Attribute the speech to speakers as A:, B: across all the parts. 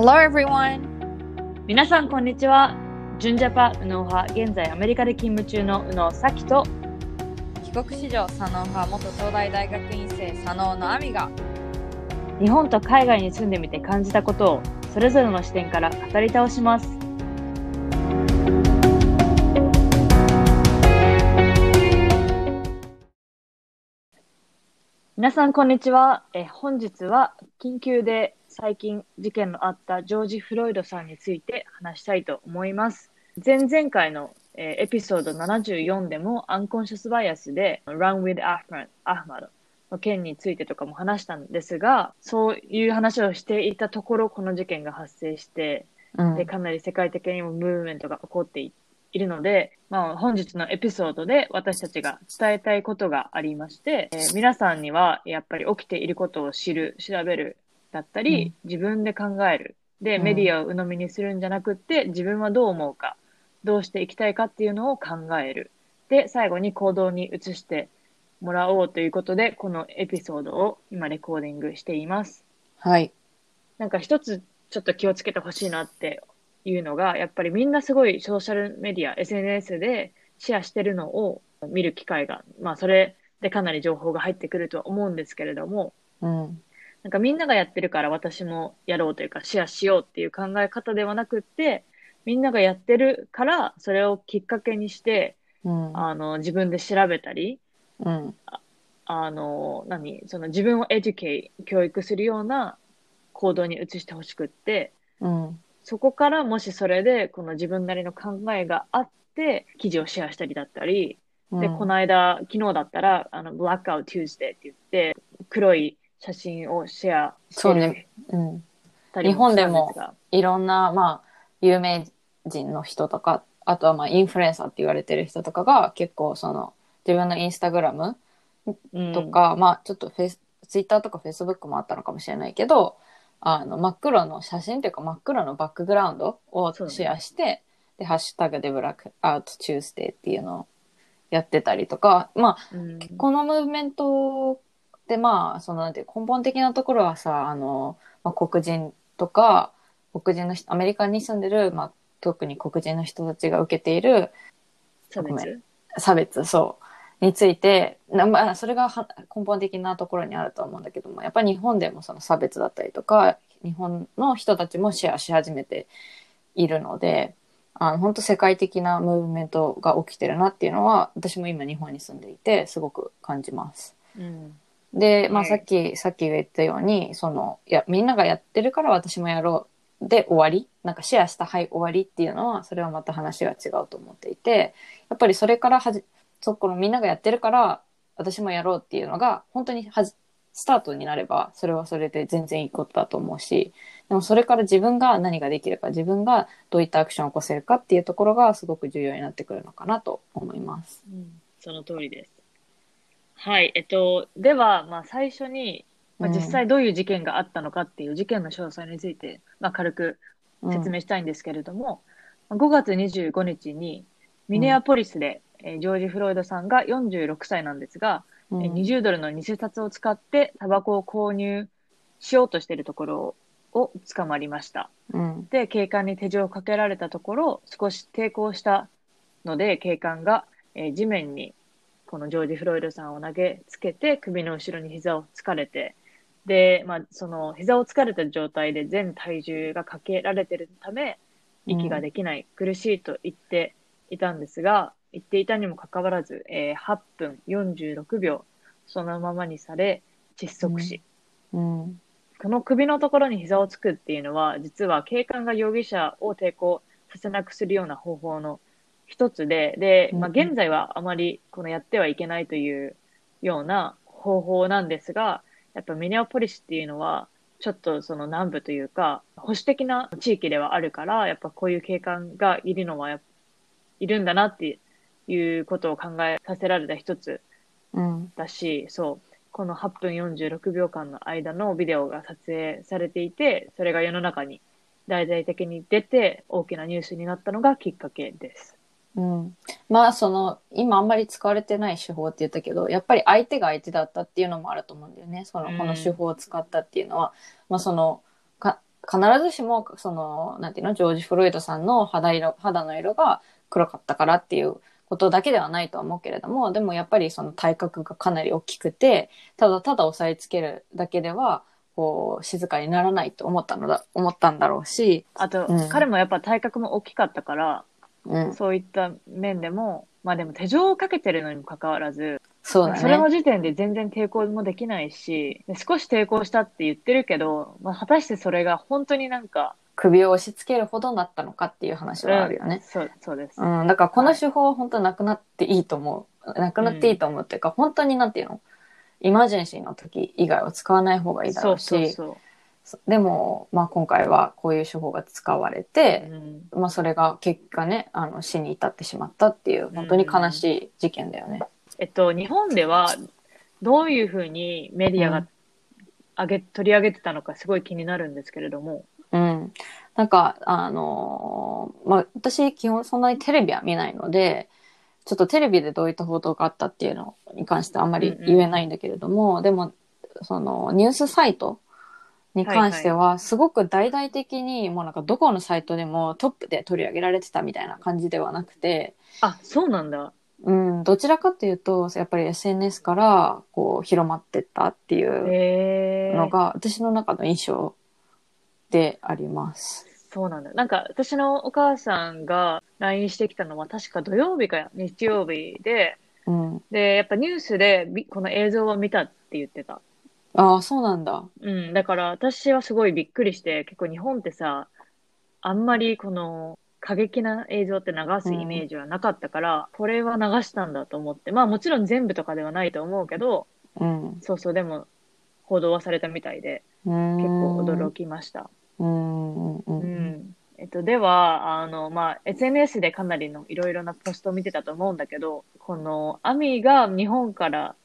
A: Hello everyone!
B: 皆さんこんにちは。ジュンジャパ右脳派、現在アメリカで勤務中の右脳咲と
A: 帰国子女左脳派元東大大学院生左脳の亜美が
B: 日本と海外に住んでみて感じたことをそれぞれの視点から語り倒します。皆さんこんにちは。え本日は緊急で最近事件のあったジョージ・フロイドさんについて話したいと思います。前々回の、えーエピソード74でもアンコンシャスバイアスで Run with Ahmad, Ahmad の件についてとかも話したんですが、そういう話をしていたところ、この事件が発生して、
A: うん
B: でかなり世界的にもムーブメントが起こっていいるので、まあ、本日のエピソードで私たちが伝えたいことがありまして、えー皆さんにはやっぱり起きていることを知る、調べるだったり、自分で考える。で、
A: うん
B: メディアを鵜呑みにするんじゃなくって、自分はどう思うか、どうしていきたいかっていうのを考える。で、最後に行動に移してもらおうということで、このエピソードを今レコーディングしています。
A: はい。
B: なんか一つちょっと気をつけてほしいなっていうのが、やっぱりみんなすごいソーシャルメディア、SNS でシェアしてるのを見る機会が、まあそれでかなり情報が入ってくるとは思うんですけれども、
A: うん。
B: なんかみんながやってるから私もやろうというかシェアしようっていう考え方ではなくって、みんながやってるからそれをきっかけにして、
A: うん。
B: あの自分で調べたり、
A: うん。
B: あの、何、その自分をエデュケイ、教育するような行動に移してほしくって、
A: うん。
B: そこからもしそれでこの自分なりの考えがあって、記事をシェアしたりだったり、で、この間、昨日だったら、あの、Blackout Tuesday って言って、黒い写真をシェアして
A: そうね。うん。
B: たり
A: 日本でも
B: したんですが。
A: いろんな、まあ、有名人の人とか、あとはまあ、インフルエンサーって言われてる人とかが、結構その、自分のインスタグラム
B: うん。
A: とか、まあ、ちょっとフェイス、ツイッターとかフェイスブックもあったのかもしれないけど、あの、真っ黒の写真というか真っ黒のバックグラウンドを
B: そうね
A: シェアして、で、ハッシュタグでブラックアウトチュースデーっていうのをやってたりとか、まあ、
B: うん。
A: このムーブメントでまあそのなんていう根本的なところはさあの、まあ、黒人とか黒人の人アメリカに住んでる、まあ、特に黒人の人たちが受けている
B: 差別？
A: 差別そう。についてな、まあ、それがは根本的なところにあると思うんだけどもやっぱり日本でもその差別だったりとか日本の人たちもシェアし始めているのであの本当世界的なムーブメントが起きてるなっていうのは私も今日本に住んでいてすごく感じます。
B: うん
A: で、まあ、
B: はい
A: さっき、さっき言ったように、その、いや、みんながやってるから私もやろう。で、終わりなんかシェアした、はい、終わりっていうのは、それはまた話が違うと思っていて、やっぱりそれからはじ、そこのみんながやってるから、私もやろうっていうのが、本当にはじ、スタートになれば、それはそれで全然いいことだと思うし、でもそれから自分が何ができるか、自分がどういったアクションを起こせるかっていうところがすごく重要になってくるのかなと思います。
B: うんその通りです。はい、えっと、では、まあ、最初に、まあ、
A: うん。
B: 実際どういう事件があったのかっていう事件の詳細について、まあ、軽く説明したいんですけれども、5月25日にミネアポリスで、えージョージ・フロイドさんが46歳なんですが、
A: うん、
B: えー20ドルの偽札を使ってタバコを購入しようとしているところを捕まりました。
A: うん、
B: で、警官に手錠をかけられたところ、少し抵抗したので、警官が、えー地面にこのジョージ・フロイドさんを投げつけて、首の後ろに膝をつかれて、で、まあ、その膝をつかれた状態で全体重がかけられているため、息ができない、苦しいと言っていたんですが、言っていたにもかかわらず、えー8分46秒、そのままにされ、窒息死。
A: うん、
B: この首のところに膝をつくっていうのは、実は警官が容疑者を抵抗させなくするような方法の一つで、で、まあ、
A: うんうん。
B: 現在はあまりこのやってはいけないというような方法なんですが、やっぱミネアポリスっていうのは、ちょっとその南部というか、保守的な地域ではあるから、やっぱこういう警官がいるのはいるんだなっていうことを考えさせられた一つ
A: うん、
B: だし、そう、この8分46秒間の間のビデオが撮影されていて、それが世の中に大々的に出て大きなニュースになったのがきっかけです。
A: うん、まあその今あんまり使われてない手法って言ったけどやっぱり相手が相手だったっていうのもあると思うんだよね。その
B: うん。
A: この手法を使ったっていうのは、まあそのか必ずしも、その、なんていうの、ジョージ・フロイドさんの肌色、肌の色が黒かったからっていうことだけではないとは思うけれども、でもやっぱりその体格がかなり大きくて、ただただ押さえつけるだけでは、こう、静かにならないと思ったのだ、思ったんだろうし、
B: あと、
A: うん。
B: 彼もやっぱ体格も大きかったから、
A: うん、
B: そういった面でも、まあでも手錠をかけてるのにもかかわらず、
A: そうだね。
B: それの時点で全然抵抗もできないし、で少し抵抗したって言ってるけど、まあ、果たしてそれが本当になんか、
A: 首を押し付けるほどなったのかっていう話はあるよね。
B: そう、そうです。
A: うん、だからこの手法は本当なくなっていいと思う。なくなっていいと思うっていうか、本当になんていうの？イマージェンシーの時以外は使わない方がいいだろうし、
B: そうそう
A: でも、まあ今回はこういう手法が使われ。て
B: う、ん
A: まあそれが結果ね、あの死に至ってしまったっていう、本当に悲しい事件だよね。
B: えっと、日本ではどういうふうにメディアが
A: うん
B: 上げ、取り上げてたのかすごい気になるんですけれども。
A: うん。なんか、あのーまあ私基本そんなにテレビは見ないので、ちょっとテレビでどういった報道があったっていうのに関してあんまり言えないんだけれども、でも、そのニュースサイトに関しては、すごく大々的に、もうなんかどこのサイトでもトップで取り上げられてたみたいな感じではなくて、
B: あ、そうなんだ。
A: うん、どちらかっていうと、やっぱり SNS からこう広まってったっていうのが、私の中の印象であります。
B: そうなんだ。なんか、私のお母さんが LINE してきたのは、確か土曜日か日曜日で、
A: うん。
B: で、やっぱニュースでびこの映像を見たって言ってた。
A: ああ、そうなんだ。
B: うん。だから、私はすごいびっくりして、結構日本ってさ、あんまりこの過激な映像って流すイメージはなかったから、これは流したんだと思って。まあもちろん全部とかではないと思うけど、
A: うん。
B: そうそう、でも、報道はされたみたいで、
A: 結
B: 結構驚きました。
A: うん。うん。う。
B: うんん。えっと、では、あの、まあ、SNS でかなりのいろいろなポストを見てたと思うんだけど、この、アミが日本から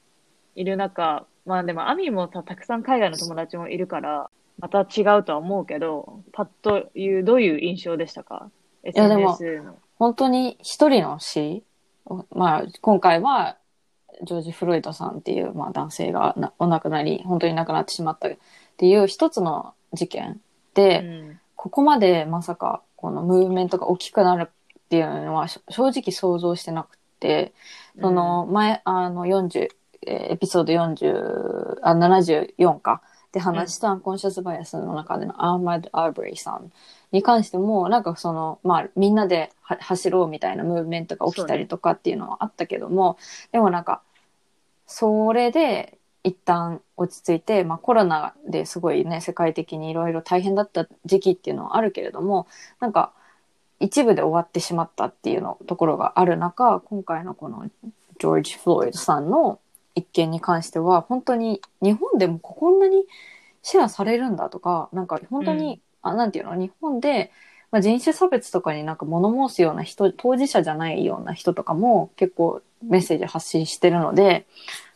B: いる中、まあでも、アミもたたくさん海外の友達もいるから、また違うとは思うけど、パッという、どういう印象でしたか？
A: やでも。本当に一人の死？まあ、今回は、ジョージ・フロイドさんっていう、まあ、男性がなお亡くなり、本当に亡くなってしまったっていう一つの事件で、
B: うん。こ
A: ここまでまさかこのムーブメントが大きくなるっていうのはし正直想像してなくて、その前、あの40、えーエピソード40、あ、74か。で話した unconscious bias の中でのアーマッド・アーブレイさんに関しても、なんかその、まあみんなでは走ろうみたいなムーブメントが起きたりとかっていうのはあったけども、でもなんか、それで一旦落ち着いて、まあコロナですごいね、世界的にいろいろ大変だった時期っていうのはあるけれども、なんか一部で終わってしまったっていうのところがある中、今回のこのジョージ・フロイドさんの一件に関しては、本当に日本でもこんなにシェアされるんだとか、なんか本当に、あなんていうの、日本で、まあ、人種差別とかになんか物申すような人、当事者じゃないような人とかも結構メッセージ発信してるので、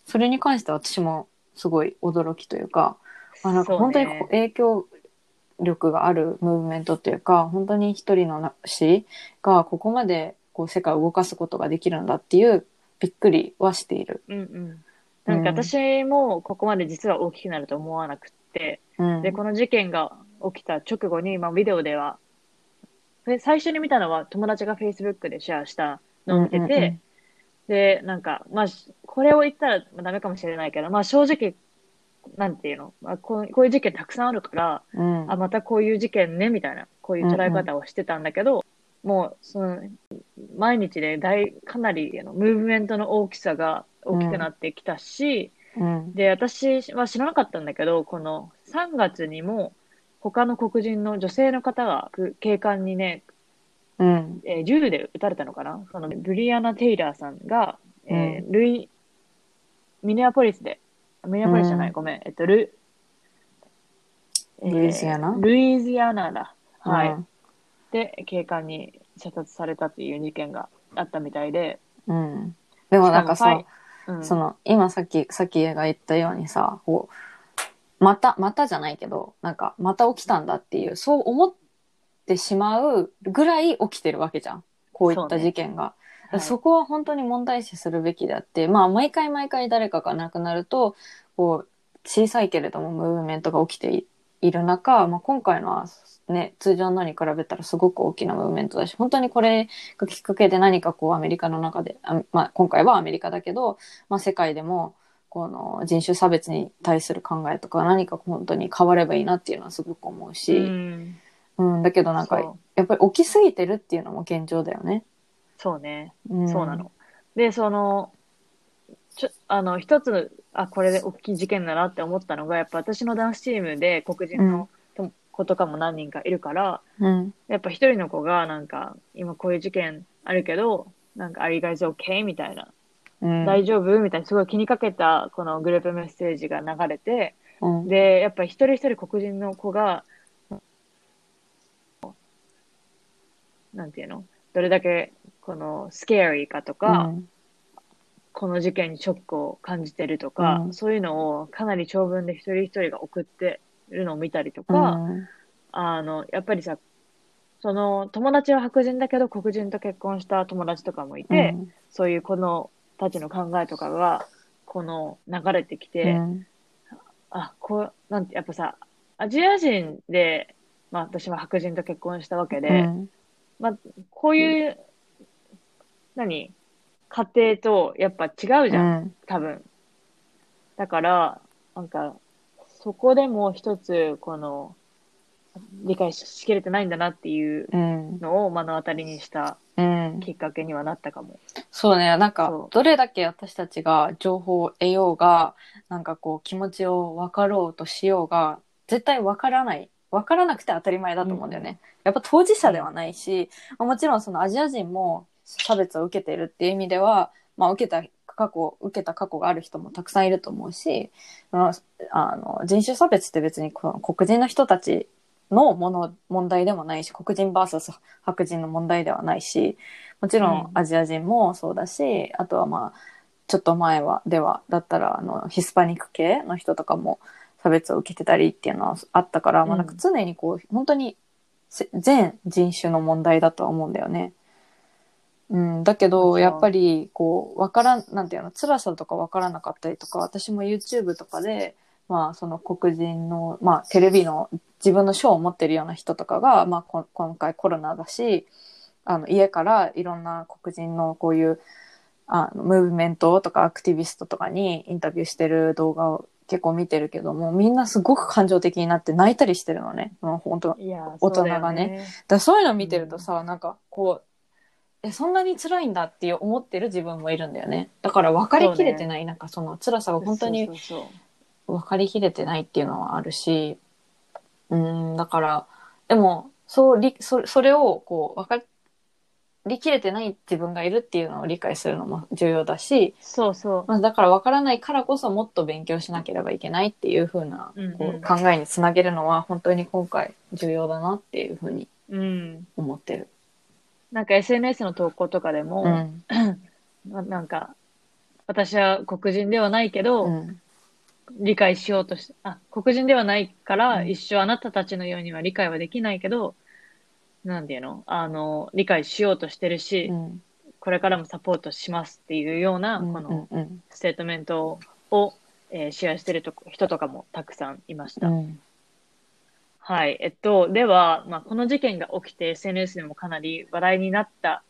A: それに関しては私もすごい驚きというか、あなんか本当に影響力があるムーブメントっていうか、本当に一人の死がここまでこう世界を動かすことができるんだっていうびっくりはしている。
B: うんうん。なんか私もここまで実は大きくなると思わなくって、
A: うん。
B: で、この事件が起きた直後に、まあ、ビデオでは、で最初に見たのは友達が Facebook でシェアしたのを見てて、
A: うんうんうん。
B: で、なんか、まあ、しこれを言ったらダメかもしれないけど、まあ、正直、なんていうの、まあ、こうこういう事件たくさんあるから、
A: うん。
B: あ、またこういう事件ね、みたいな、こういう捉え方をしてたんだけど、もう、その、毎日で大、かなり、ムーブメントの大きさが大きくなってきたし、
A: うん。
B: で、私は知らなかったんだけど、この3月にも他の黒人の女性の方がく警官にね、
A: うん。
B: えー銃で撃たれたのかな？そのブリアナ・テイラーさんが、えールイ、ミネアポリスで、ミネアポリスじゃない、
A: うん。
B: ごめん、えっと、ル、えー
A: ルイジアナ？
B: ルイジアナだ。はい。
A: うん。
B: で、警官に射殺されたっていう事件があったみたいで、
A: うん。でもなんかさ
B: うん、
A: その、今さっき、さっきが言ったようにさ、こう、また、またじゃないけど、なんか、また起きたんだっていう、そう思ってしまうぐらい起きてるわけじゃん。こういった事件が。
B: はい
A: そこは本当に問題視するべきであって、まあ、毎回毎回誰かが亡くなると、こう、小さいけれどもムーブメントが起きていいる中、まあ、今回のはね、通常のに比べたらすごく大きなムーブメントだし、本当にこれがきっかけで何かこうアメリカの中で、あまあ、今回はアメリカだけど、まあ、世界でもこの人種差別に対する考えとか何か本当に変わればいいなっていうのはすごく思うし、
B: うん。
A: うん、だけどなんかやっぱり起きすぎてるっていうのも現状だよね。
B: そうね。
A: うん、
B: そうなの。で、その、ちょ、あの、一つ、あ、これで大きい事件だなって思ったのが、やっぱ私のダンスチームで黒人のと子とかも何人かいるから、
A: うん。
B: やっぱ一人の子がなんか、今こういう事件あるけど、なんか、Are you guys okay? みたいな、
A: うん。
B: 大丈夫みたいな、すごい気にかけたこのグループメッセージが流れて、
A: うん。
B: で、やっぱ一人一人黒人の子が、なんていうの？どれだけ、この、スケアリーかとか、
A: うん
B: この事件にショックを感じてるとか、
A: うん
B: そういうのをかなり長文で一人一人が送ってるのを見たりと
A: う
B: か、
A: ん。
B: あの、やっぱりさ、その友達は白人だけど黒人と結婚した友達とかもいて、
A: うん。
B: そういう子のたちの考えとかが、この流れてきて、
A: うん。
B: あ、こう、なんて、やっぱさ、アジア人で、まあ私は白人と結婚したわけで、
A: うん。
B: まあ、こういう、何家庭とやっぱ違うじゃん。多分。だから、なんか、そこでも一つ、この、理解しきれてないんだなっていう
A: うん
B: のを目の当たりにした
A: うん
B: きっかけにはなったかも。
A: そうね、なんかどれだけ私たちが情報を得ようが、なんかこう、気持ちを分かろうとしようが、絶対分からない。分からなくて当たり前だと思うんだよね。やっぱ当事者ではないし、まあもちろんそのアジア人も差別を受けているっていう意味では、まあ受けた過去、受けた過去がある人もたくさんいると思うし、あのあの人種差別って別にこの黒人の人たちのもの問題でもないし、黒人 VS 白人の問題ではないし、もちろん
B: うん
A: アジア人もそうだし、あとはまあ、ちょっと前は、では、だったら、あの、ヒスパニック系の人とかも差別を受けてたりっていうのはあったから、まあなんか常にこう、本当にせ全人種の問題だとは思うんだよね。うん、だけ
B: そ
A: ど、
B: う。
A: やっぱり、こう、わからん、なんていうの、辛さとかわからなかったりとか、私も YouTube とかで、まあ、その黒人の、まあ、テレビの自分の賞を持ってるような人とかが、まあ、こ今回コロナだし、あの、家からいろんな黒人のこういう、あの、ムーブメントとかアクティビストとかにインタビューしてる動画を結構見てるけども、みんなすごく感情的になって泣いたりしてるのね。もう本当大人がね。
B: そうだ
A: そういうの見てるとさ、なんかこう、え、そんなに辛いんだって思ってる自分もいるんだよね。だから分かりきれてない、なんかその辛さが本当に
B: そうそうそう
A: 分かりきれてないっていうのはあるし、うん、だから、でも、そうり、そそれをこう、分かりきれてない自分がいるっていうのを理解するのも重要だし、
B: そうそう。
A: まあ、だから分からないからこそもっと勉強しなければいけないっていう風な
B: うんうん
A: こう考えにつなげるのは本当に今回重要だなっていう風に
B: うん。
A: 思ってる。
B: なんか SNS の投稿とかでも、
A: うん。
B: ななんか、私は黒人ではないけど、
A: うん。
B: 理解しようとし、あ、黒人ではないから、
A: うん
B: 一生あなたたちのようには理解はできないけど、なんていうの？あの、理解しようとしてるし、
A: うん。
B: これからもサポートしますっていうような、
A: うん
B: この
A: うん
B: ステートメントを、えーシェアしてるとこ人とかもたくさんいました。
A: うん。
B: はい。えっと、では、まあ、この事件が起きて SNS でもかなり話題になった、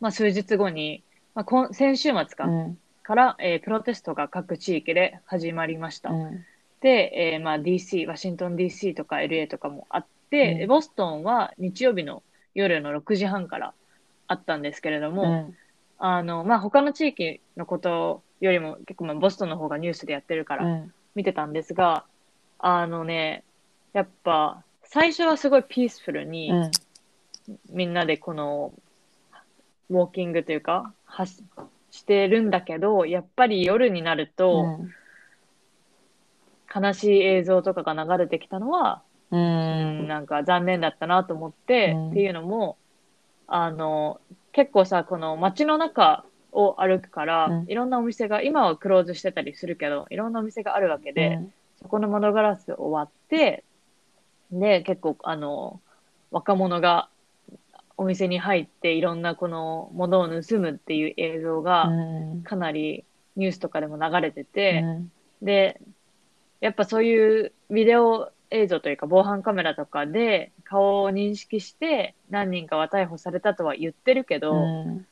B: まあ、数日後に、まあ、今先週末か、
A: うん。
B: から、えープロテストが各地域で始まりました。
A: うん。
B: で、えーまあ、DC、ワシントン DC とか LA とかもあって、
A: うん
B: ボストンは日曜日の夜の6時半からあったんですけれども、
A: うん。
B: あの、まあ、他の地域のことよりも結構まあボストンの方がニュースでやってるから
A: うん。
B: 見てたんですが、あのね、やっぱ最初はすごいピースフルに、
A: うん。
B: みんなでこの、ウォーキングというか、はししてるんだけど、やっぱり夜になると、悲しい映像とかが流れてきたのは、
A: う
B: うん
A: ん。
B: なんか残念だったなと思って、
A: うん
B: っていうのも、あの、結構さ、この街の中を歩くから、
A: うん
B: いろんなお店が、今はクローズしてたりするけど、いろんなお店があるわけで、そこの窓ガラスを割って、で、結構、あの、若者がお店に入っていろんなこのものを盗むっていう映像
A: う
B: が
A: ん。
B: かなりニュースとかでも流れてて、
A: うん。
B: で、やっぱそういうビデオ映像というか防犯カメラとかで顔を認識して何人かは逮捕されたとは言ってるけど、
A: うん。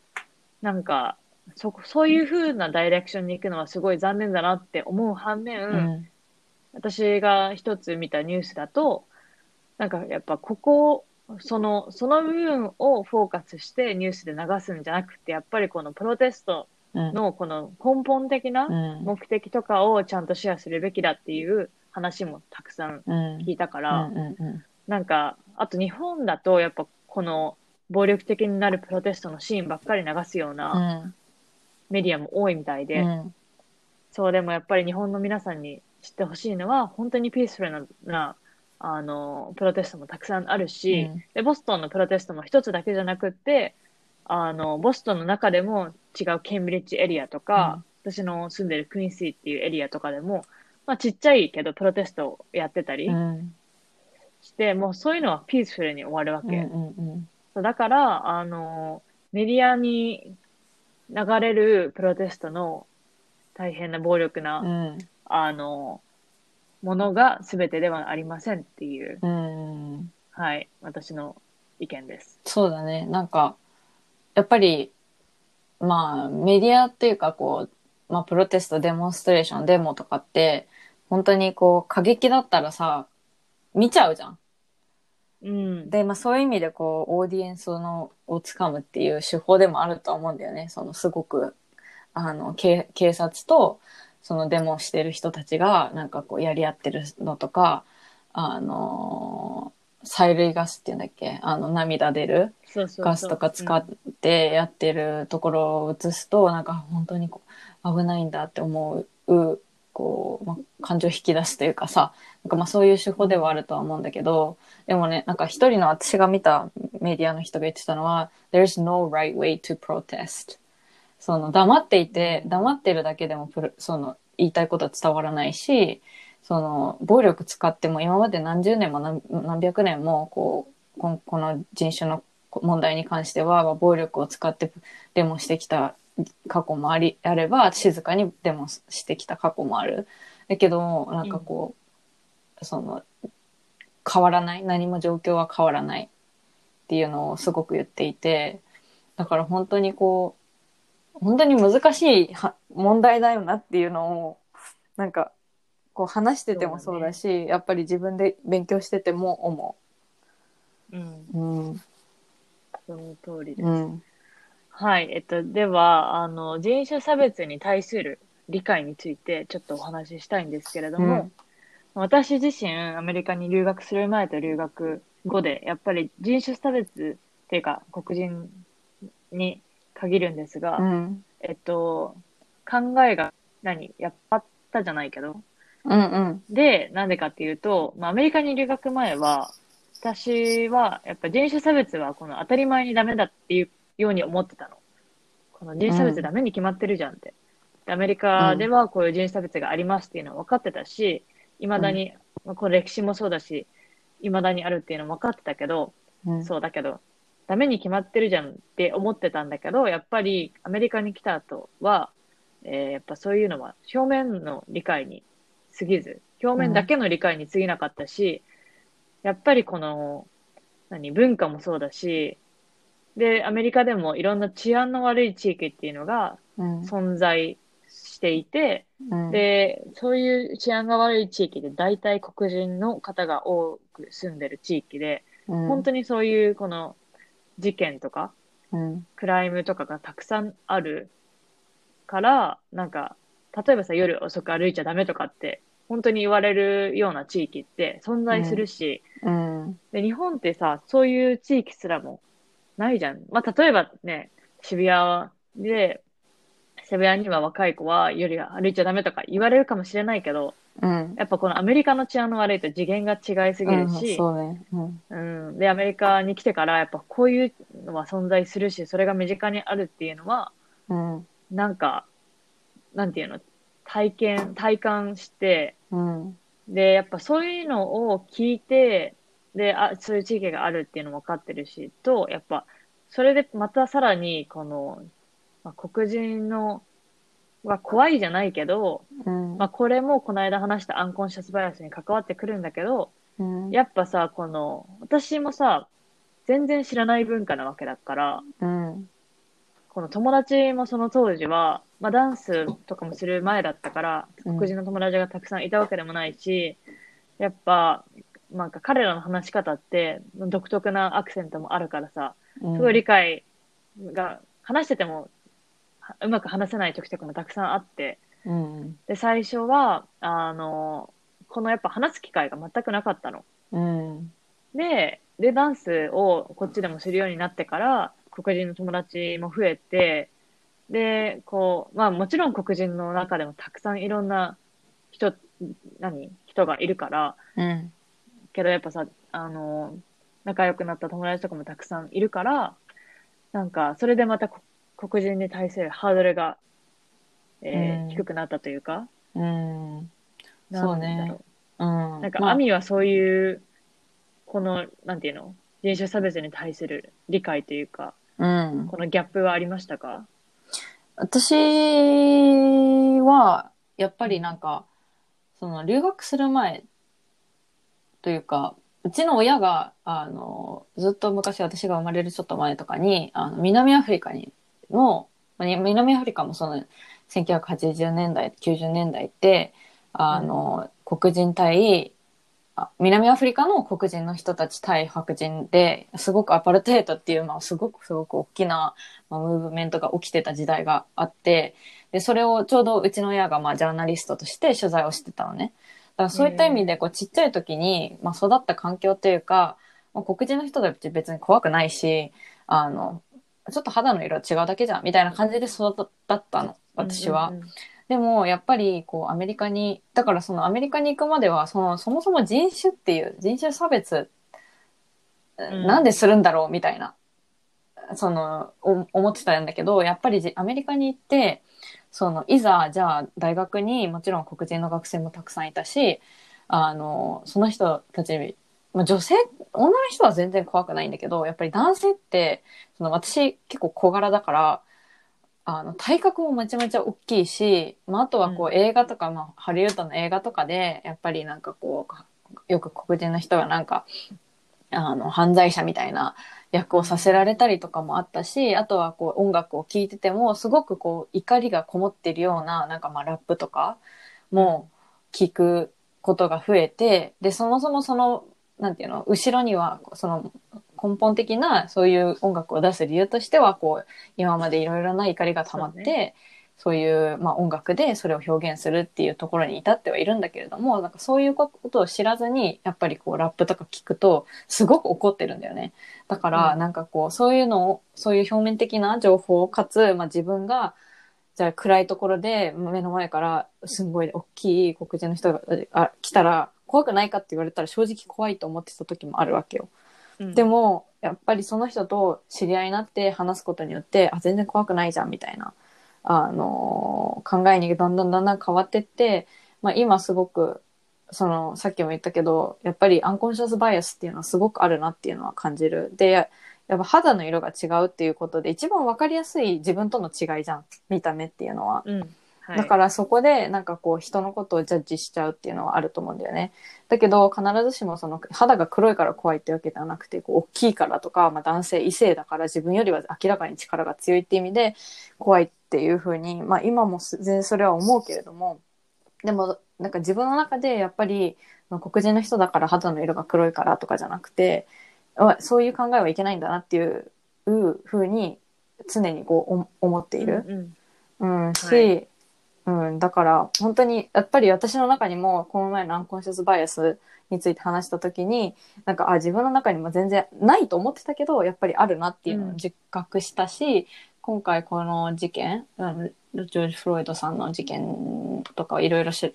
B: なんか、そ、そういう風なダイレクションに行くのはすごい残念だなって思う反面、
A: うん。
B: 私が一つ見たニュースだと、なんかやっぱここ、その、その部分をフォーカスしてニュースで流すんじゃなくて、やっぱりこのプロテスト
A: うん。
B: のこの根本的な
A: うん。
B: 目的とかをちゃんとシェアするべきだっていう話もたくさん
A: うん。
B: 聞いたから、なんか、あと日本だとやっぱこの暴力的になるプロテストのシーンばっかり流すよう
A: う
B: なん。メディアも多いみたいで、
A: うん。
B: そう、でもやっぱり日本の皆さんに知ってほしいのは、本当にピースフルな、なあの、プロテストもたくさんあるし、
A: うん。
B: で、ボストンのプロテストも一つだけじゃなくって、あの、ボストンの中でも違うケンブリッジエリアとか、私の住んでるクイーンシーっていうエリアとかでも、まあちっちゃいけどプロテストをやってたり
A: うん。
B: して、もうそういうのはピースフルに終わるわけ。
A: うんうん
B: そうだから、あの、メディアに流れるプロテストの大変な暴力な、
A: うん。
B: あの、ものが全てではありませんっていう、
A: うん
B: はい、私の意見です。
A: そうだね。なんか、やっぱり、まあ、メディアっていうか、こう、まあ、プロテスト、デモンストレーション、デモとかって、本当にこう、過激だったらさ、見ちゃうじゃん。
B: うん。
A: で、まあ、そういう意味で、こう、オーディエンスの、をつかむっていう手法でもあるとは思うんだよね。その、すごく、あの、警警察と、そのデモしてる人たちが、なんかこう、やり合ってるのとか、あの、催涙ガスっていうんだっけ？あの、涙出る。ガスとか使ってやってるところを映すと、なんか本当にこう危ないんだって思う、こう、まあ、感情を引き出すというかさ、なんかまあそういう手法ではあるとは思うんだけど、でもね、なんか一人の私が見たメディアの人が言ってたのは、There's no right way to protest. その黙っていて、黙ってるだけでもプロその言いたいことは伝わらないし、その暴力使っても今まで何十年も何何百年もこうこんこの人種の問題に関しては暴力を使ってデモしてきた過去もありあれば静かにデモしてきた過去もある。だけどなんかこう、その変わらない何も状況は変わらないっていうのをすごく言っていてだから本当にこう本当に難しいは問題だよなっていうのをなんかこう話しててもそうだしやっぱり自分で勉強してても思
B: うん。
A: う。うん
B: その通りです。
A: うん
B: はい。えっと、では、あの、人種差別に対する理解についてちょっとお話ししたいんですけれども、私自身、アメリカに留学する前と留学後で、やっぱり人種差別っていうか、黒人に限るんですが、
A: うん。
B: えっと、考えが何？やっぱったじゃないけど。
A: うんうん。
B: で、なんでかっていうと、まあ、アメリカに留学前は、私は、やっぱ人種差別はこの当たり前にダメだっていうように思ってたの。この人種差別ダメに決まってるじゃんって。でアメリカではこういう人種差別がありますっていうのは分かってたし、未だに、まあこの歴史もそうだし、未だにあるっていうのも分かってたけど、
A: うん。
B: そうだけど、ダメに決まってるじゃんって思ってたんだけど、やっぱりアメリカに来た後は、えーやっぱそういうのは表面の理解に過ぎず、表面だけの理解に過ぎなかったし、やっぱりこの、何、文化もそうだし、で、アメリカでもいろんな治安の悪い地域っていうのが
A: うん。
B: 存在していて、
A: うん。
B: で、そういう治安が悪い地域で大体黒人の方が多く住んでる地域で、
A: うん。
B: 本当にそういうこの事件とか
A: うん
B: クライムとかがたくさんあるから、なんか、例えばさ、夜遅く歩いちゃダメとかって、本当に言われるような地域って存在するし、
A: うん
B: で、日本ってさ、そういう地域すらもないじゃん。まあ、例えばね、渋谷で、渋谷には若い子は夜歩いちゃダメとか言われるかもしれないけど、
A: うん。
B: やっぱこのアメリカの治安の悪いと次元が違いすぎるし、
A: うんそうね。うん。
B: うん。で、アメリカに来てから、やっぱこういうのは存在するし、それが身近にあるっていうのは、
A: うん。
B: なんか、なんていうの、体験、体感して、
A: うん。
B: で、やっぱそういうのを聞いて、で、あ、そういう地域があるっていうのも分かってるし、と、やっぱ、それでまたさらに、この、まあ、黒人の、は怖いじゃないけど、
A: うん
B: まあ、これもこの間話したアンコンシャスバイアスに関わってくるんだけど、
A: うん。
B: やっぱさ、この、私もさ、全然知らない文化なわけだから、
A: うん。
B: この友達もその当時は、まあダンスとかもする前だったから、
A: うん
B: 黒人の友達がたくさんいたわけでもないし、やっぱ、なんか彼らの話し方って独特なアクセントもあるからさ、
A: す
B: すごい理解が、話しててもはうまく話せない時とかもたくさんあって、
A: うん。
B: で、最初は、あの、このやっぱ話す機会が全くなかったの。
A: うん。
B: で、で、ダンスをこっちでもするようになってから、黒人の友達も増えて、で、こう、まあもちろん黒人の中でもたくさんいろんな人、何人がいるから、
A: うん。
B: けどやっぱさ、あの、仲良くなった友達とかもたくさんいるから、なんか、それでまたこ黒人に対するハードルが、えー
A: うん
B: 低くなったというか、
A: うん。
B: なん
A: そうね
B: だろ
A: うん。
B: う。なんか、
A: まあ
B: アミはそういう、この、なんていうの？人種差別に対する理解というか、
A: うん。
B: このギャップはありましたか？
A: 私は、やっぱりなんか、その留学する前というか、うちの親が、あの、ずっと昔私が生まれるちょっと前とかに、あの、南アフリカに、の、まあ南アフリカもその、1980年代、90年代って、あの、黒人対、あ南アフリカの黒人の人たち対白人ですごくアパルトヘイトっていう、まあ、すごくすごく大きな、まあ、ムーブメントが起きてた時代があって、で、それをちょうどうちの親がまあジャーナリストとして取材をしてたのね。だからそういった意味で、こうちっちゃい時に、まあ、育った環境というか、まあ、黒人の人たち別に怖くないし、あの、ちょっと肌の色違うだけじゃん、みたいな感じで育ったの、私は。
B: うんうんうん
A: でも、やっぱり、こう、アメリカに、だからそのアメリカに行くまでは、その、そもそも人種っていう、人種差別、
B: ん
A: なんでするんだろうみたいな、その、お思ってたんだけど、やっぱりじアメリカに行って、その、いざ、じゃあ、大学にもちろん黒人の学生もたくさんいたし、あの、その人たち、まあ、女性、女の人は全然怖くないんだけど、やっぱり男性って、その私結構小柄だから、あの、体格もめちゃめちゃ大きいし、まあ、あとはこう
B: うん。
A: 映画とか、まあ、ハリウッドの映画とかで、やっぱりなんかこう、よく黒人の人がなんか、あの、犯罪者みたいな役をさせられたりとかもあったし、あとはこう音楽を聴いてても、すごくこう怒りがこもってるような、なんかまあラップとかも聞くことが増えて、で、そもそもその、なんていうの、後ろには、その根本的なそういう音楽を出す理由としては、こう、今までいろいろな怒りが溜まって、
B: そう
A: そういう、まあ、音楽でそれを表現するっていうところに至ってはいるんだけれども、なんかそういうことを知らずに、やっぱりこうラップとか聞くと、すごく怒ってるんだよね。だから、
B: うん。
A: なんかこう、そういうのを、そういう表面的な情報かつ、まあ自分が、じゃあ暗いところで目の前からすんごい大きい黒人の人があ来たら怖くないかって言われたら正直怖いと思ってた時もあるわけよ。
B: うん
A: でも、やっぱりその人と知り合いになって話すことによって、あ、全然怖くないじゃん、みたいな、あのー考えにだんだんだんだん変わってって、まあ今すごく、その、さっきも言ったけど、やっぱりアンコンシャスバイアスっていうのはすごくあるなっていうのは感じる。で、ややっぱ肌の色が違うっていうことで、一番わかりやすい自分との違いじゃん、見た目っていうのは。
B: うん。はい。
A: だからそこでなんかこう人のことをジャッジしちゃうっていうのはあると思うんだよね。だけど必ずしもその肌が黒いから怖いってわけではなくて、こう大きいからとか、まあ男性異性だから自分よりは明らかに力が強いって意味で怖いっていうふうに、まあ今も全然それは思うけれども、でもなんか自分の中でやっぱりまあ黒人の人だから肌の色が黒いからとかじゃなくて、あそういう考えはいけないんだなっていうふうに常にこうお思っている。
B: うんうん
A: うん、し、
B: はい
A: うん、だから本当にやっぱり私の中にもこの前のアンコンシャスバイアスについて話した時になんかあ自分の中にも全然ないと思ってたけどやっぱりあるなっていうのを
B: うん。
A: 実覚したし、今回この事件あのジョージ・フロイドさんの事件とかをいろいろ調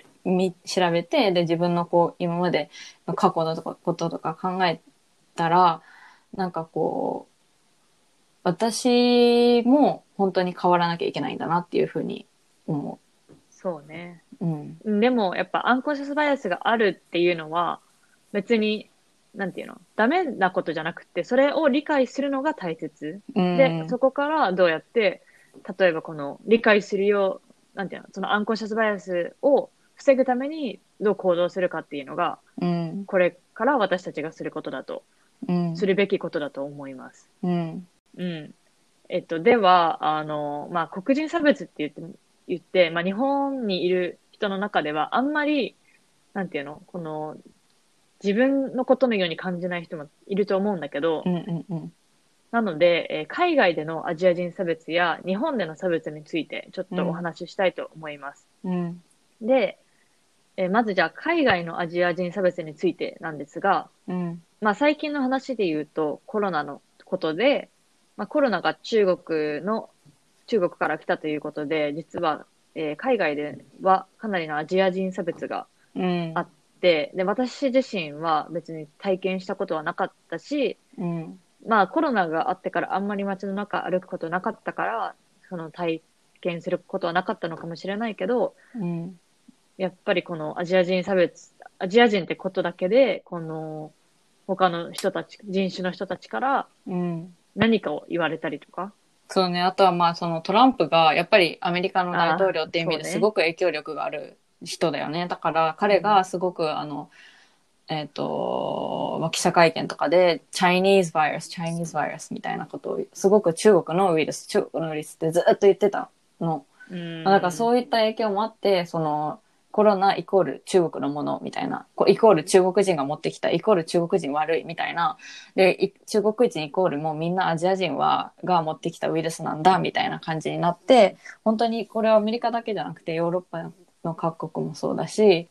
A: べてで自分のこう今までの過去のとかこととか考えたらなんかこう私も本当に変わらなきゃいけないんだなっていうふうに思
B: そうね。
A: う。うん。
B: でも、やっぱアンコンシャスバイアスがあるっていうのは、別に、なんていうの、ダメなことじゃなくて、それを理解するのが大切。
A: うん、
B: で、そこからどうやって、例えばこの理解するよう、なんていうの、そのアンコンシャスバイアスを防ぐためにどう行動するかっていうのが、
A: うん。
B: これから私たちがすることだと、
A: うん。
B: するべきことだと思います。
A: うん。
B: うん。えっと、では、あの、まあ、黒人差別って言って、言って、まあ、日本にいる人の中では、あんまり、なんていうの、この、自分のことのように感じない人もいると思うんだけど、
A: うん。うん。うん。
B: なので、えー海外でのアジア人差別や日本での差別についてちょっとお話ししたいと思います。
A: うん。
B: で、えーまずじゃあ海外のアジア人差別についてなんですが、
A: うん。
B: まあ最近の話で言うとコロナのことで、まあコロナが中国の、中国から来たということで、実は、えー海外ではかなりのアジア人差別が
A: うん。
B: あで、で、私自身は別に体験したことはなかったし、
A: うん。
B: まあコロナがあってからあんまり街の中歩くことなかったから、その体験することはなかったのかもしれないけど、
A: うん。
B: やっぱりこのアジア人差別、アジア人ってことだけで、この他の人たち、人種の人たちから
A: うん。
B: 何かを言われたりとか、
A: そうね。あとはまあそのトランプがやっぱりアメリカの大統領っていう意味ですごく影響力がある人だよね。だから彼がすごくあの、えっ、と、まあ、記者会見とかで Chinese virus, Chinese virus みたいなことをすごく中国のウイルス、中国のウイルスってずっと言ってたの。
B: うん
A: まあだからそういった影響もあって、そのコロナイコール中国のものみたいな、こうイコール中国人が持ってきた、イコール中国人悪いみたいな、で、い中国人イコールもうみんなアジア人は、が持ってきたウイルスなんだみたいな感じになって、本当にこれはアメリカだけじゃなくてヨーロッパの各国もそうだし、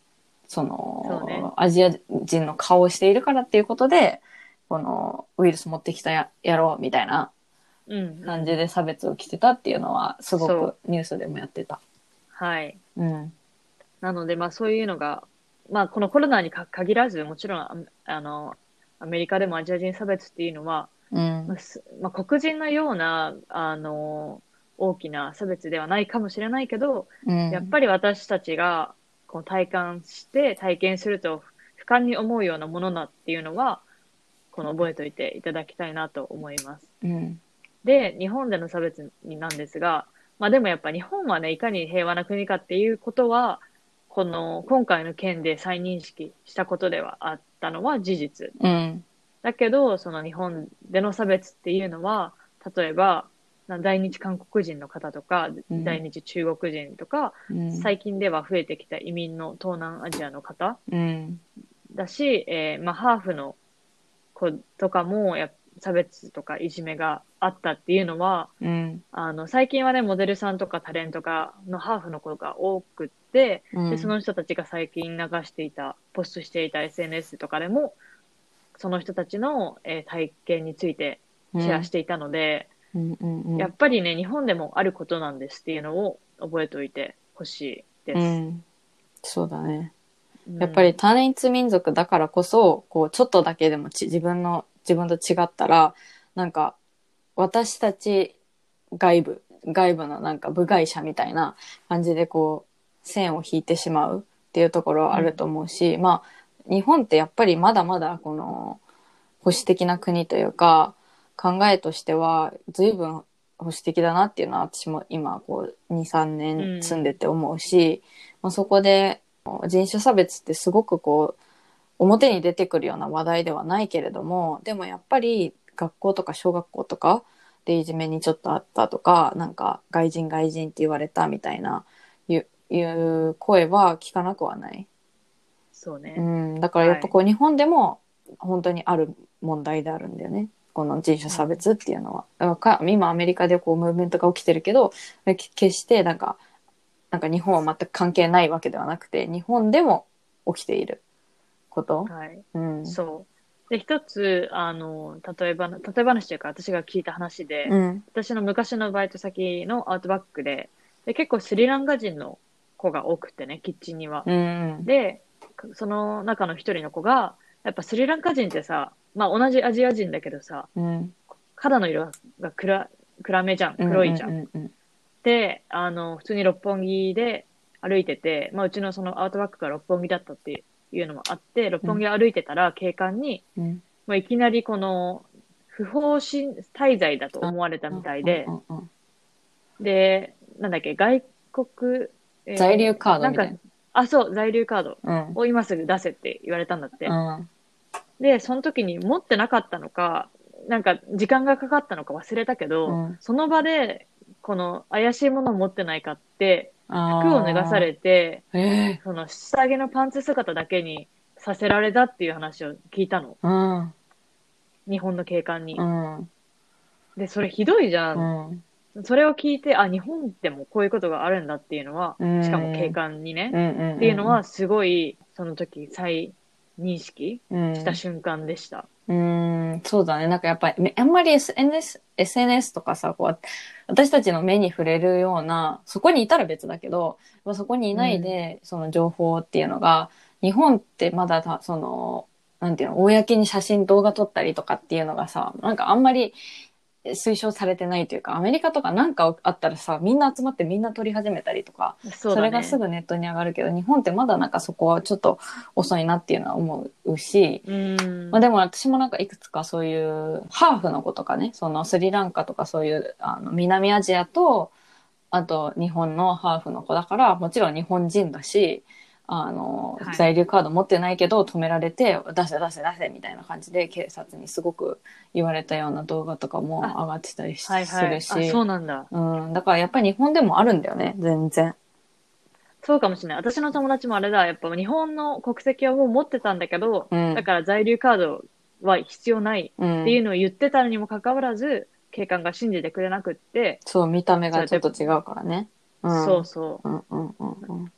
A: その、
B: ね
A: アジア人の顔をしているからっていうことで、このウイルス持ってきたややろうみたいな
B: うん、
A: 感じで差別を着てたっていうのはすご
B: そ
A: くニュースでもやってた。
B: はい。
A: うん。
B: なので、まあそういうのが、まあこのコロナにか限らず、もちろんああの、アメリカでもアジア人差別っていうのは、
A: うん
B: まあ。すまあ、黒人のような、あの、大きな差別ではないかもしれないけど、
A: うん
B: やっぱり私たちがこう体感して体験すると不堪に思うようなものだっていうのは、この覚えておいていただきたいなと思います。
A: うん。
B: で、日本での差別になんですが、まあでもやっぱ日本はね、いかに平和な国かっていうことは、この今回の件で再認識したことではあったのは事実。
A: うん。
B: だけど、その日本での差別っていうのは、例えば、な在日韓国人の方とか、
A: うん
B: 在日中国人とか、
A: うん。
B: 最近では増えてきた移民の東南アジアの方
A: うん。
B: だし、えーまあ、ハーフの子とかもや差別とかいじめがあったっていうのは、
A: うん。
B: あの、最近はね、モデルさんとかタレントが、のハーフの子が多くって、
A: うん
B: で、その人たちが最近流していた、ポストしていた SNS とかでも、その人たちの、えー体験についてシェアしていたので、
A: うんうんうん。
B: やっぱりね、日本でもあることなんですっていうのを覚えておいてほしいです。
A: うん。そうだね。
B: うん
A: やっぱり単一民族だからこそ、こう、ちょっとだけでもち自分の、自分と違ったら、なんか、私たち外部、外部のなんか部外者みたいな感じでこう、線を引いてしまうっていうところはあると思うし、まあ、日本ってやっぱりまだまだこの、保守的な国というか、考えとしては随分保守的だなっていうのは私も今こう2、3年住んでて思うし、まあ、そこで人種差別ってすごくこう表に出てくるような話題ではないけれどもでもやっぱり学校とか小学校とかでいじめにちょっとあったとかなんか外人外人って言われたみたいないう声は聞かなくはない。
B: そうね。
A: うん、だからやっぱこう日本でも本当にある問題であるんだよね。この人種差別っていうのは。だからか今アメリカでこうムーブメントが起きてるけど、け決してなんか、なんか日本は全く関係ないわけではなくて、日本でも起きていること？
B: はい。
A: うん。
B: そう。で、一つ、あの、例えば、例え話というか、私が聞いた話で、
A: うん。
B: 私の昔のバイト先のアウトバックで、で結構スリランカ人の子が多くてね、キッチンには。
A: うん。
B: で、その中の一人の子が、やっぱスリランカ人ってさ、まあ同じアジア人だけどさ、
A: うん。
B: 肌の色が暗暗めじゃん、黒いじゃん。
A: うんうん
B: で、あの、普通に六本木で歩いてて、まあうちのそのアウトバックが六本木だったっていうのもあって、六本木歩いてたら警官に、
A: うん。うん。
B: もういきなりこの、不法侵滞在だと思われたみたいでで、なんだっけ、外国、えー
A: 在留カードみたいな。
B: あ、そう、在留カード
A: うん。
B: を今すぐ出せって言われたんだって。
A: うん。
B: で、その時に持ってなかったのか、なんか時間がかかったのか忘れたけど、
A: うん
B: その場で、この怪しいものを持ってないかって、服を脱がされて、
A: ええ
B: その下着のパンツ姿だけにさせられたっていう話を聞いたの。
A: うん。
B: 日本の警官に
A: う。ん。
B: で、それひどいじゃ。
A: うんん。
B: それを聞いて、あ、日本でもこういうことがあるんだっていうのは、
A: うん
B: しかも警官にね。っていうのは、すごい、その時再認識？
A: うん、
B: した瞬間でした。
A: うん、そうだね。なんかやっぱり、めあんまり SNS、SNS とかさ、こう、私たちの目に触れるような、そこにいたら別だけど、まあそこにいないで、その情報っていうのが、日本ってまだた、その、なんていうの、公に写真、動画撮ったりとかっていうのがさ、なんかあんまり推奨されてないというか、アメリカとかなんかあったらさ、みんな集まってみんな撮り始めたりとか、
B: そね。
A: それがすぐネットに上がるけど、日本ってまだなんかそこはちょっと遅いなっていうのは思うし、
B: うん。
A: まあでも私もなんかいくつかそういうハーフの子とかね、そのスリランカとかそういうあの南アジアと、あと日本のハーフの子だから、もちろん日本人だし、あの、
B: はい
A: 在留カード持ってないけど止められて、出せ出せ出せみたいな感じで警察にすごく言われたような動画とかも上がってたりし
B: はいはい。あ、
A: するし、
B: そうなんだ。
A: うん、だからやっぱり日本でもあるんだよね、全然。
B: そうかもしれない。私の友達もあれだ。やっぱ日本の国籍はもう持ってたんだけど、
A: うん
B: だから在留カードは必要ない
A: うん、
B: っていうのを言ってたのにもかかわらず、警官が信じてくれなくって、
A: そう、見た目がちょっと違うからね。うん、
B: そうそう。
A: うんうんうんうん。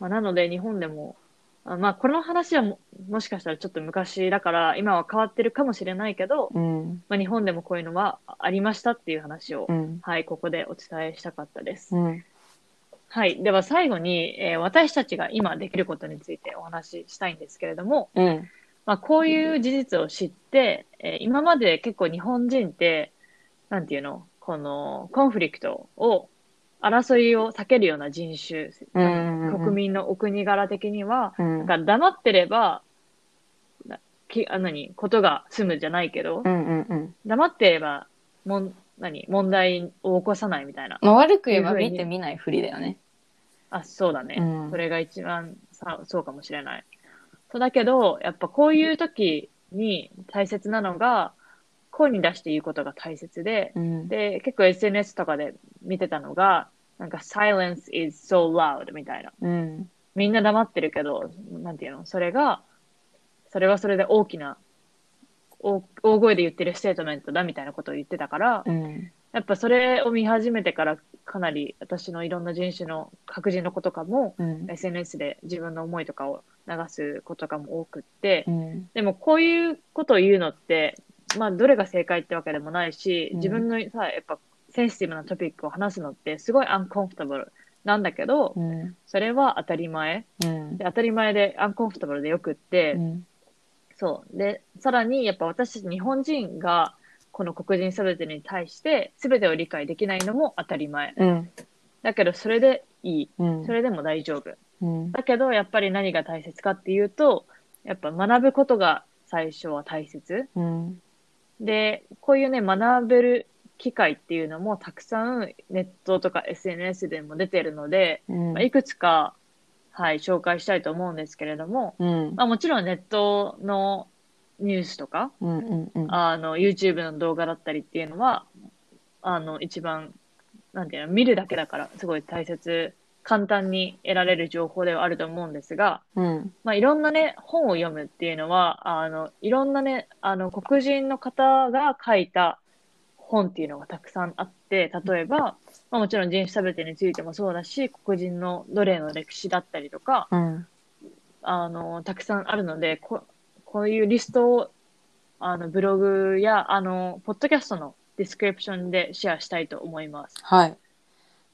B: まあ、なので日本でも、あまあこの話はももしかしたらちょっと昔だから今は変わってるかもしれないけど、
A: うん
B: まあ、日本でもこういうのはありましたっていう話を、
A: うん
B: はい、ここでお伝えしたかったです。
A: うん
B: はい。では最後に、えー私たちが今できることについてお話ししたいんですけれども、
A: うん
B: まあ、こういう事実を知って、えー今まで結構日本人って、なんていうのこのコンフリクトを、争いを避けるような人種、
A: うんうんうん
B: 国民のお国柄的には、
A: うん
B: なんか黙ってれば、なきあ何？ことが済むじゃないけど、
A: うんうんうん。
B: 黙ってれば、もん、何？問題を起こさないみたいな。
A: まあ、悪く言えば見て見ないふりだよね。
B: あ、そうだね。
A: うん
B: それが一番さ、そうかもしれない。そうだけど、やっぱこういう時に大切なのが、声に出して言うことが大切で、
A: うん。
B: で、結構 SNS とかで見てたのが、なんか silence is so loud みたいな。
A: うん。
B: みんな黙ってるけど、なんていうの？それが、それはそれで大きな、大大声で言ってるステートメントだみたいなことを言ってたから、
A: うん。
B: やっぱそれを見始めてからかなり私のいろんな人種の白人の子とかも、
A: うん。
B: SNS で自分の思いとかを流す子とかも多くって、
A: うん。
B: でもこういうことを言うのって、まあどれが正解ってわけでもないし、
A: うん
B: 自分のさ、やっぱセンシティブなトピックを話すのってすごい uncomfortable なんだけど、
A: うん。
B: それは当たり前。
A: うん
B: で。当たり前で uncomfortable でよくって、
A: うん。
B: そう。で、さらにやっぱ私日本人がこの黒人差別に対して全てを理解できないのも当たり前。
A: うん。
B: だけどそれでいい。
A: うん。
B: それでも大丈夫。
A: うん。
B: だけどやっぱり何が大切かっていうと、やっぱ学ぶことが最初は大切。
A: うん。
B: で、こういうね、学べる機会っていうのもたくさんネットとか SNS でも出てるので、
A: うん
B: まあいくつか、はい、紹介したいと思うんですけれども、
A: うん。
B: まあ、もちろんネットのニュースとか、
A: うん。うん。うん。
B: あの、YouTube の動画だったりっていうのは、あの、一番、なんていうの、見るだけだから、すごい大切、簡単に得られる情報ではあると思うんですが、
A: うん。
B: まあ、いろんなね、本を読むっていうのは、あの、いろんなね、あの、黒人の方が書いた本っていうのがたくさんあって、例えば、まあ、もちろん人種差別についてもそうだし、黒人の奴隷の歴史だったりとか、
A: うん。
B: あの、たくさんあるので、ここういうリストを、あの、ブログや、あの、ポッドキャストのディスクリプションでシェアしたいと思います。
A: はい。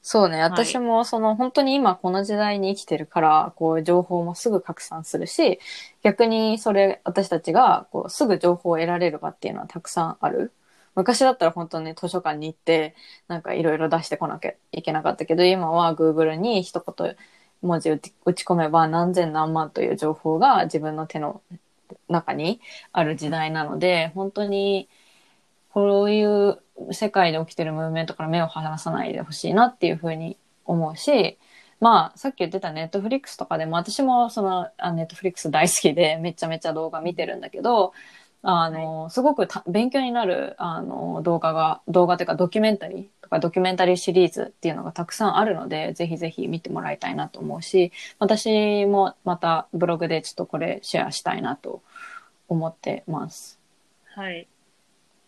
A: そうね。
B: い
A: 私も、その、本当に今この時代に生きてるから、こう、情報もすぐ拡散するし、逆にそれ、私たちが、こう、すぐ情報を得られる場っていうのはたくさんある。昔だったら本当に図書館に行って、なんかいろいろ出してこなきゃいけなかったけど、今は Google に一言文字打ち込めば何千何万という情報が自分の手の中にある時代なので、本当に、こういう世界で起きてるムーブメントから目を離さないでほしいなっていうふうに思うし、まあ、さっき言ってたネットフリックスとかでも、私もその、あネットフリックス大好きで、めちゃめちゃ動画見てるんだけど、あの、すごくた勉強になる、あの、動画が、動画というかドキュメンタリーとかドキュメンタリーシリーズっていうのがたくさんあるので、ぜひぜひ見てもらいたいなと思うし、私もまたブログでちょっとこれシェアしたいなと思ってます。
B: はい。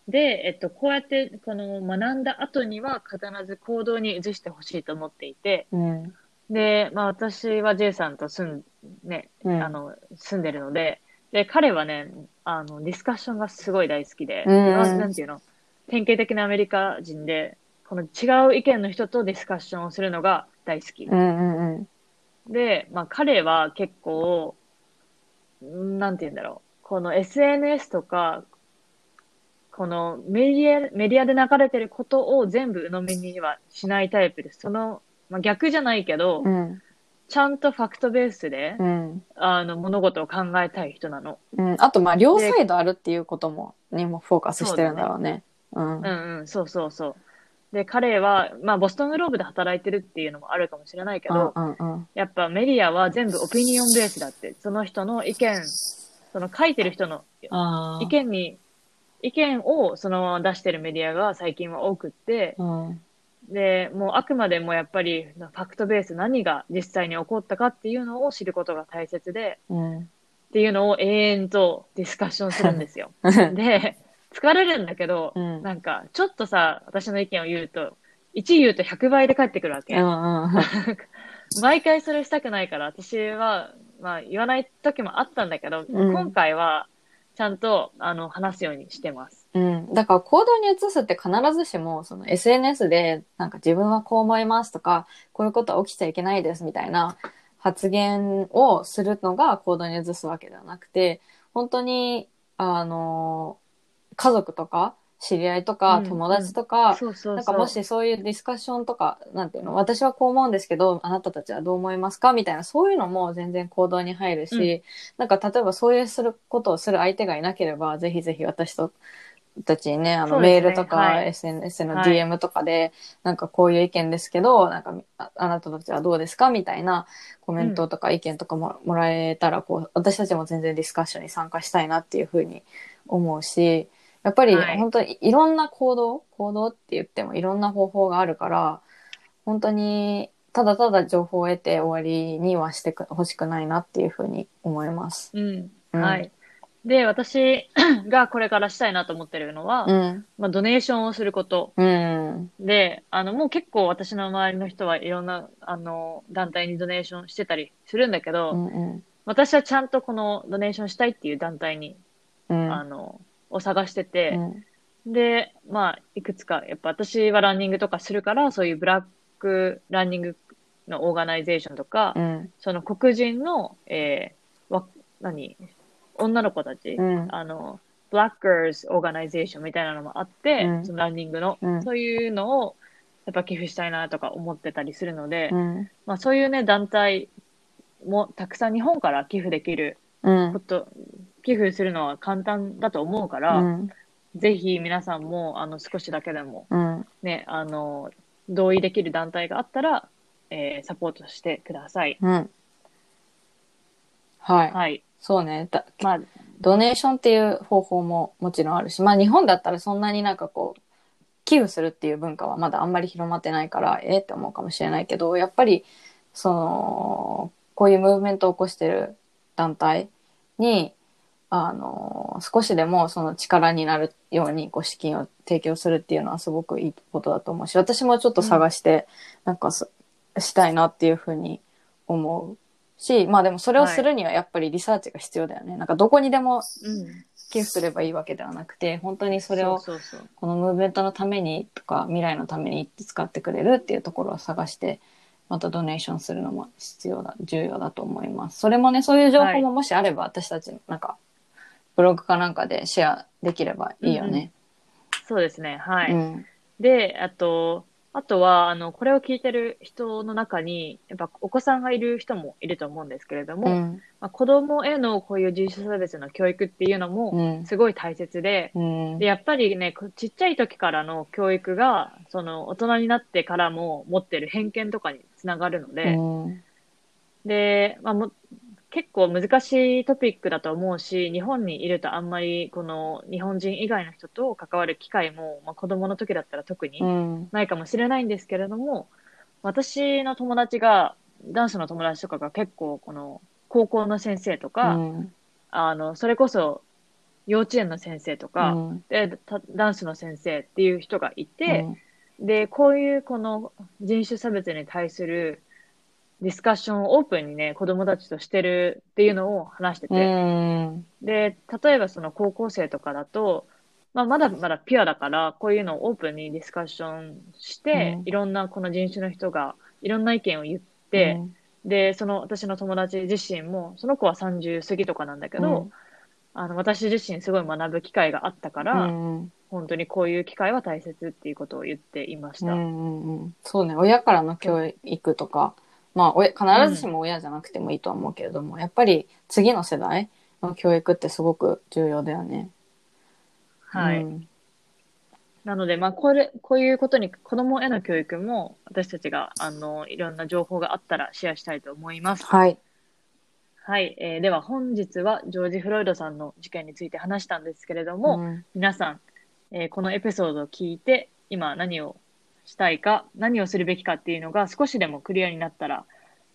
B: で、えっと、こうやって、この学んだ後には必ず行動に移してほしいと思っていて、
A: うん。
B: で、まあ私は J さんと住ん、ね、
A: うん
B: あの、住んでるので、で、彼はね、あの、ディスカッションがすごい大好きで、
A: うん
B: ななんていうの、典型的なアメリカ人で、この違う意見の人とディスカッションをするのが大好き。
A: うんうんうん。
B: で、まあ彼は結構、んなんて言うんだろう。この SNS とか、このメディア、メディアで流れてることを全部鵜呑みにはしないタイプです。その、まあ、逆じゃないけど、
A: うん。
B: ちゃんとファクトベースで、
A: うん。
B: あの、物事を考えたい人なの。
A: うん。あと、まあ、両サイドあるっていうことも、にもフォーカスしてるんだろうね。うん。
B: うんうん、そうそうそう。で、彼は、まあ、ボストングローブで働いてるっていうのもあるかもしれないけど、
A: うんうんうん。
B: やっぱメディアは全部オピニオンベースだって、その人の意見、その書いてる人の。意見に、意見をそのまま出してるメディアが最近は多くって、
A: うん。
B: で、もうあくまでもやっぱりファクトベース何が実際に起こったかっていうのを知ることが大切で、
A: うん。
B: っていうのを永遠とディスカッションするんですよ。で、疲れるんだけど、
A: うん
B: なんか、ちょっとさ、私の意見を言うと、1言うと100倍で返ってくるわけ。
A: うんうん。
B: 毎回それしたくないから、私は、まあ、言わない時もあったんだけど、
A: うん
B: 今回は、ちゃんと、あの、話すようにしてます。
A: うん。だから行動に移すって必ずしも、その SNS で、なんか自分はこう思いますとか、こういうことは起きちゃいけないですみたいな発言をするのが行動に移すわけではなくて、本当に、あの、家族とか、知り合いとか、
B: うん
A: 友達とか。なんかもしそういうディスカッションとか、なんていうの、私はこう思うんですけど、あなたたちはどう思いますか？みたいな、そういうのも全然行動に入るし、なんか例えばそういうすることをする相手がいなければ、ぜひぜひ私と、たちにね、あの、メールとか、
B: はい。
A: SNS の
B: はい。
A: DM とかで、なんかこういう意見ですけど、なんかああなたたちはどうですか？みたいなコメントとか意見とかも,、もらえたら、こう、私たちも全然ディスカッションに参加したいなっていうふうに思うし、やっぱり
B: はい
A: 本当にいろんな行動、行動って言ってもいろんな方法があるから、本当にただただ情報を得て終わりにはしてほしくないなっていうふうに思います。
B: うん。
A: うん
B: はい。で、私 がこれからしたいなと思ってるのは、
A: うん。
B: まあ、ドネーションをすること。
A: うん。
B: で、あの、もう結構私の周りの人はいろんな、あの、団体にドネーションしてたりするんだけど、
A: うん。うん。
B: 私はちゃんとこのドネーションしたいっていう団体に、
A: うん。
B: あの、を探してて、
A: うん
B: で、まあ、いくつか、やっぱ私はランニングとかするから、そういうブラックランニングのオーガナイゼーションとか、
A: うん。
B: その黒人の、えー、わ、何？女の子たち、
A: うん
B: あの、Blackers Organization みたいなのもあって、
A: うん
B: そのランニングの、
A: うん
B: そういうのを、やっぱ寄付したいなとか思ってたりするので、
A: うん。
B: まあそういうね、団体もたくさん日本から寄付できる
A: うん
B: こ。と、寄付するのは簡単だと思うから、
A: うん。
B: ぜひ皆さんも、あの、少しだけでも、
A: うん。
B: ね、あの、同意できる団体があったら、えーサポートしてください。
A: うん。はい。
B: はい。
A: そうね。だ
B: まあ、
A: ドネーションっていう方法ももちろんあるし、まあ日本だったらそんなになんかこう、寄付するっていう文化はまだあんまり広まってないから、ええって思うかもしれないけど、やっぱり、その、こういうムーブメントを起こしてる団体に、あの、少しでもその力になるようにこう資金を提供するっていうのはすごくいいことだと思うし、私もちょっと探して、なんかそしたいなっていうふうに思うし、まあでもそれをするにはやっぱりリサーチが必要だよね。なんかどこにでも
B: うん。
A: 寄付すればいいわけではなくて、本当にそれをこのムーブメントのためにとか未来のためにって使ってくれるっていうところを探して、またドネーションするのも必要だ、重要だと思います。それもね、そういう情報ももしあれば、私たちなんか、ブログかなんかでシェアできればいいよね。
B: そうですね。はい。
A: うん。
B: で、あと、あとは、あの、これを聞いてる人の中に、やっぱお子さんがいる人もいると思うんですけれども、
A: うん。
B: まあ、子供へのこういう人種差別の教育っていうのも
A: うん。
B: すごい大切で、
A: うん
B: で、。やっぱりね、こちっちゃい時からの教育が、その大人になってからも持ってる偏見とかにつながるので、
A: うん
B: で、まあ、も結構難しいトピックだと思うし、日本にいるとあんまりこの日本人以外の人と関わる機会も、まあ、子供の時だったら特に
A: うん。
B: ないかもしれないんですけれども、私の友達が、男子の友達とかが結構この高校の先生とか、
A: うん。
B: あの、それこそ幼稚園の先生とか、
A: うん。
B: で、たダンスの先生っていう人がいて、で、こういうこの人種差別に対するディスカッションをオープンにね、子供たちとしてるっていうのを話して
A: う
B: て、
A: ん。
B: で、例えばその高校生とかだと、まあ、まだまだピュアだから、こういうのをオープンにディスカッションして、
A: うん。
B: いろんなこの人種の人がいろんな意見を言って、で、その私の友達自身も、その子は30過ぎとかなんだけど、あの、私自身すごい学ぶ機会があったか
A: う
B: ら、
A: ん。
B: 本当にこういう機会は大切っていうことを言っていました。
A: うんうんうん。そうね、親からの教育とか、まあ、親必ずしも親じゃなくてもいいとは思うけれども、やっぱり次の世代の教育ってすごく重要だよね。
B: はい。
A: うん
B: なので、まあ、これ、こういうことに、子供への教育も、私たちが、あの、いろんな情報があったらシェアしたいと思います。
A: はい。
B: はい。えーでは、本日は、ジョージ・フロイドさんの事件について話したんですけれども、
A: うん
B: 皆さん、えーこのエピソードを聞いて、今何をしたいか、何をするべきかっていうのが少しでもクリアになったら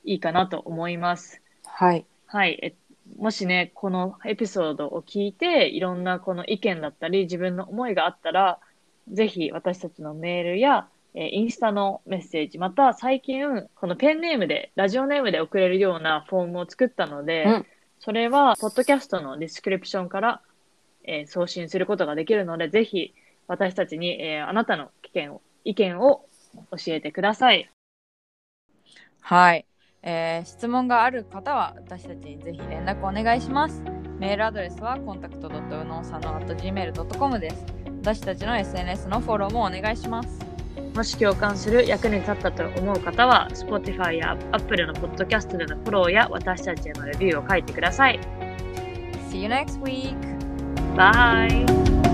B: いいかなと思います。
A: はい。
B: はい。えもしね、このエピソードを聞いて、いろんなこの意見だったり、自分の思いがあったら、ぜひ私たちのメールや、えーインスタのメッセージ、また最近、このペンネームで、ラジオネームで送れるようなフォームを作ったので、
A: うん
B: それは、ポッドキャストの description から、えー送信することができるので、ぜひ私たちに、えーあなたの意見を意見を教えてください。
C: はい、えー質問がある方は私たちにぜひ連絡お願いします。メールアドレスはコンタクト u n o s a n o gmail.com です。私たちの SNS のフォローもお願いします。
B: もし共感する役に立ったと思う方は、Spotify や Apple のポッドキャストでのフォローや私たちへのレビューを書いてください。
C: See you next week!
B: バイ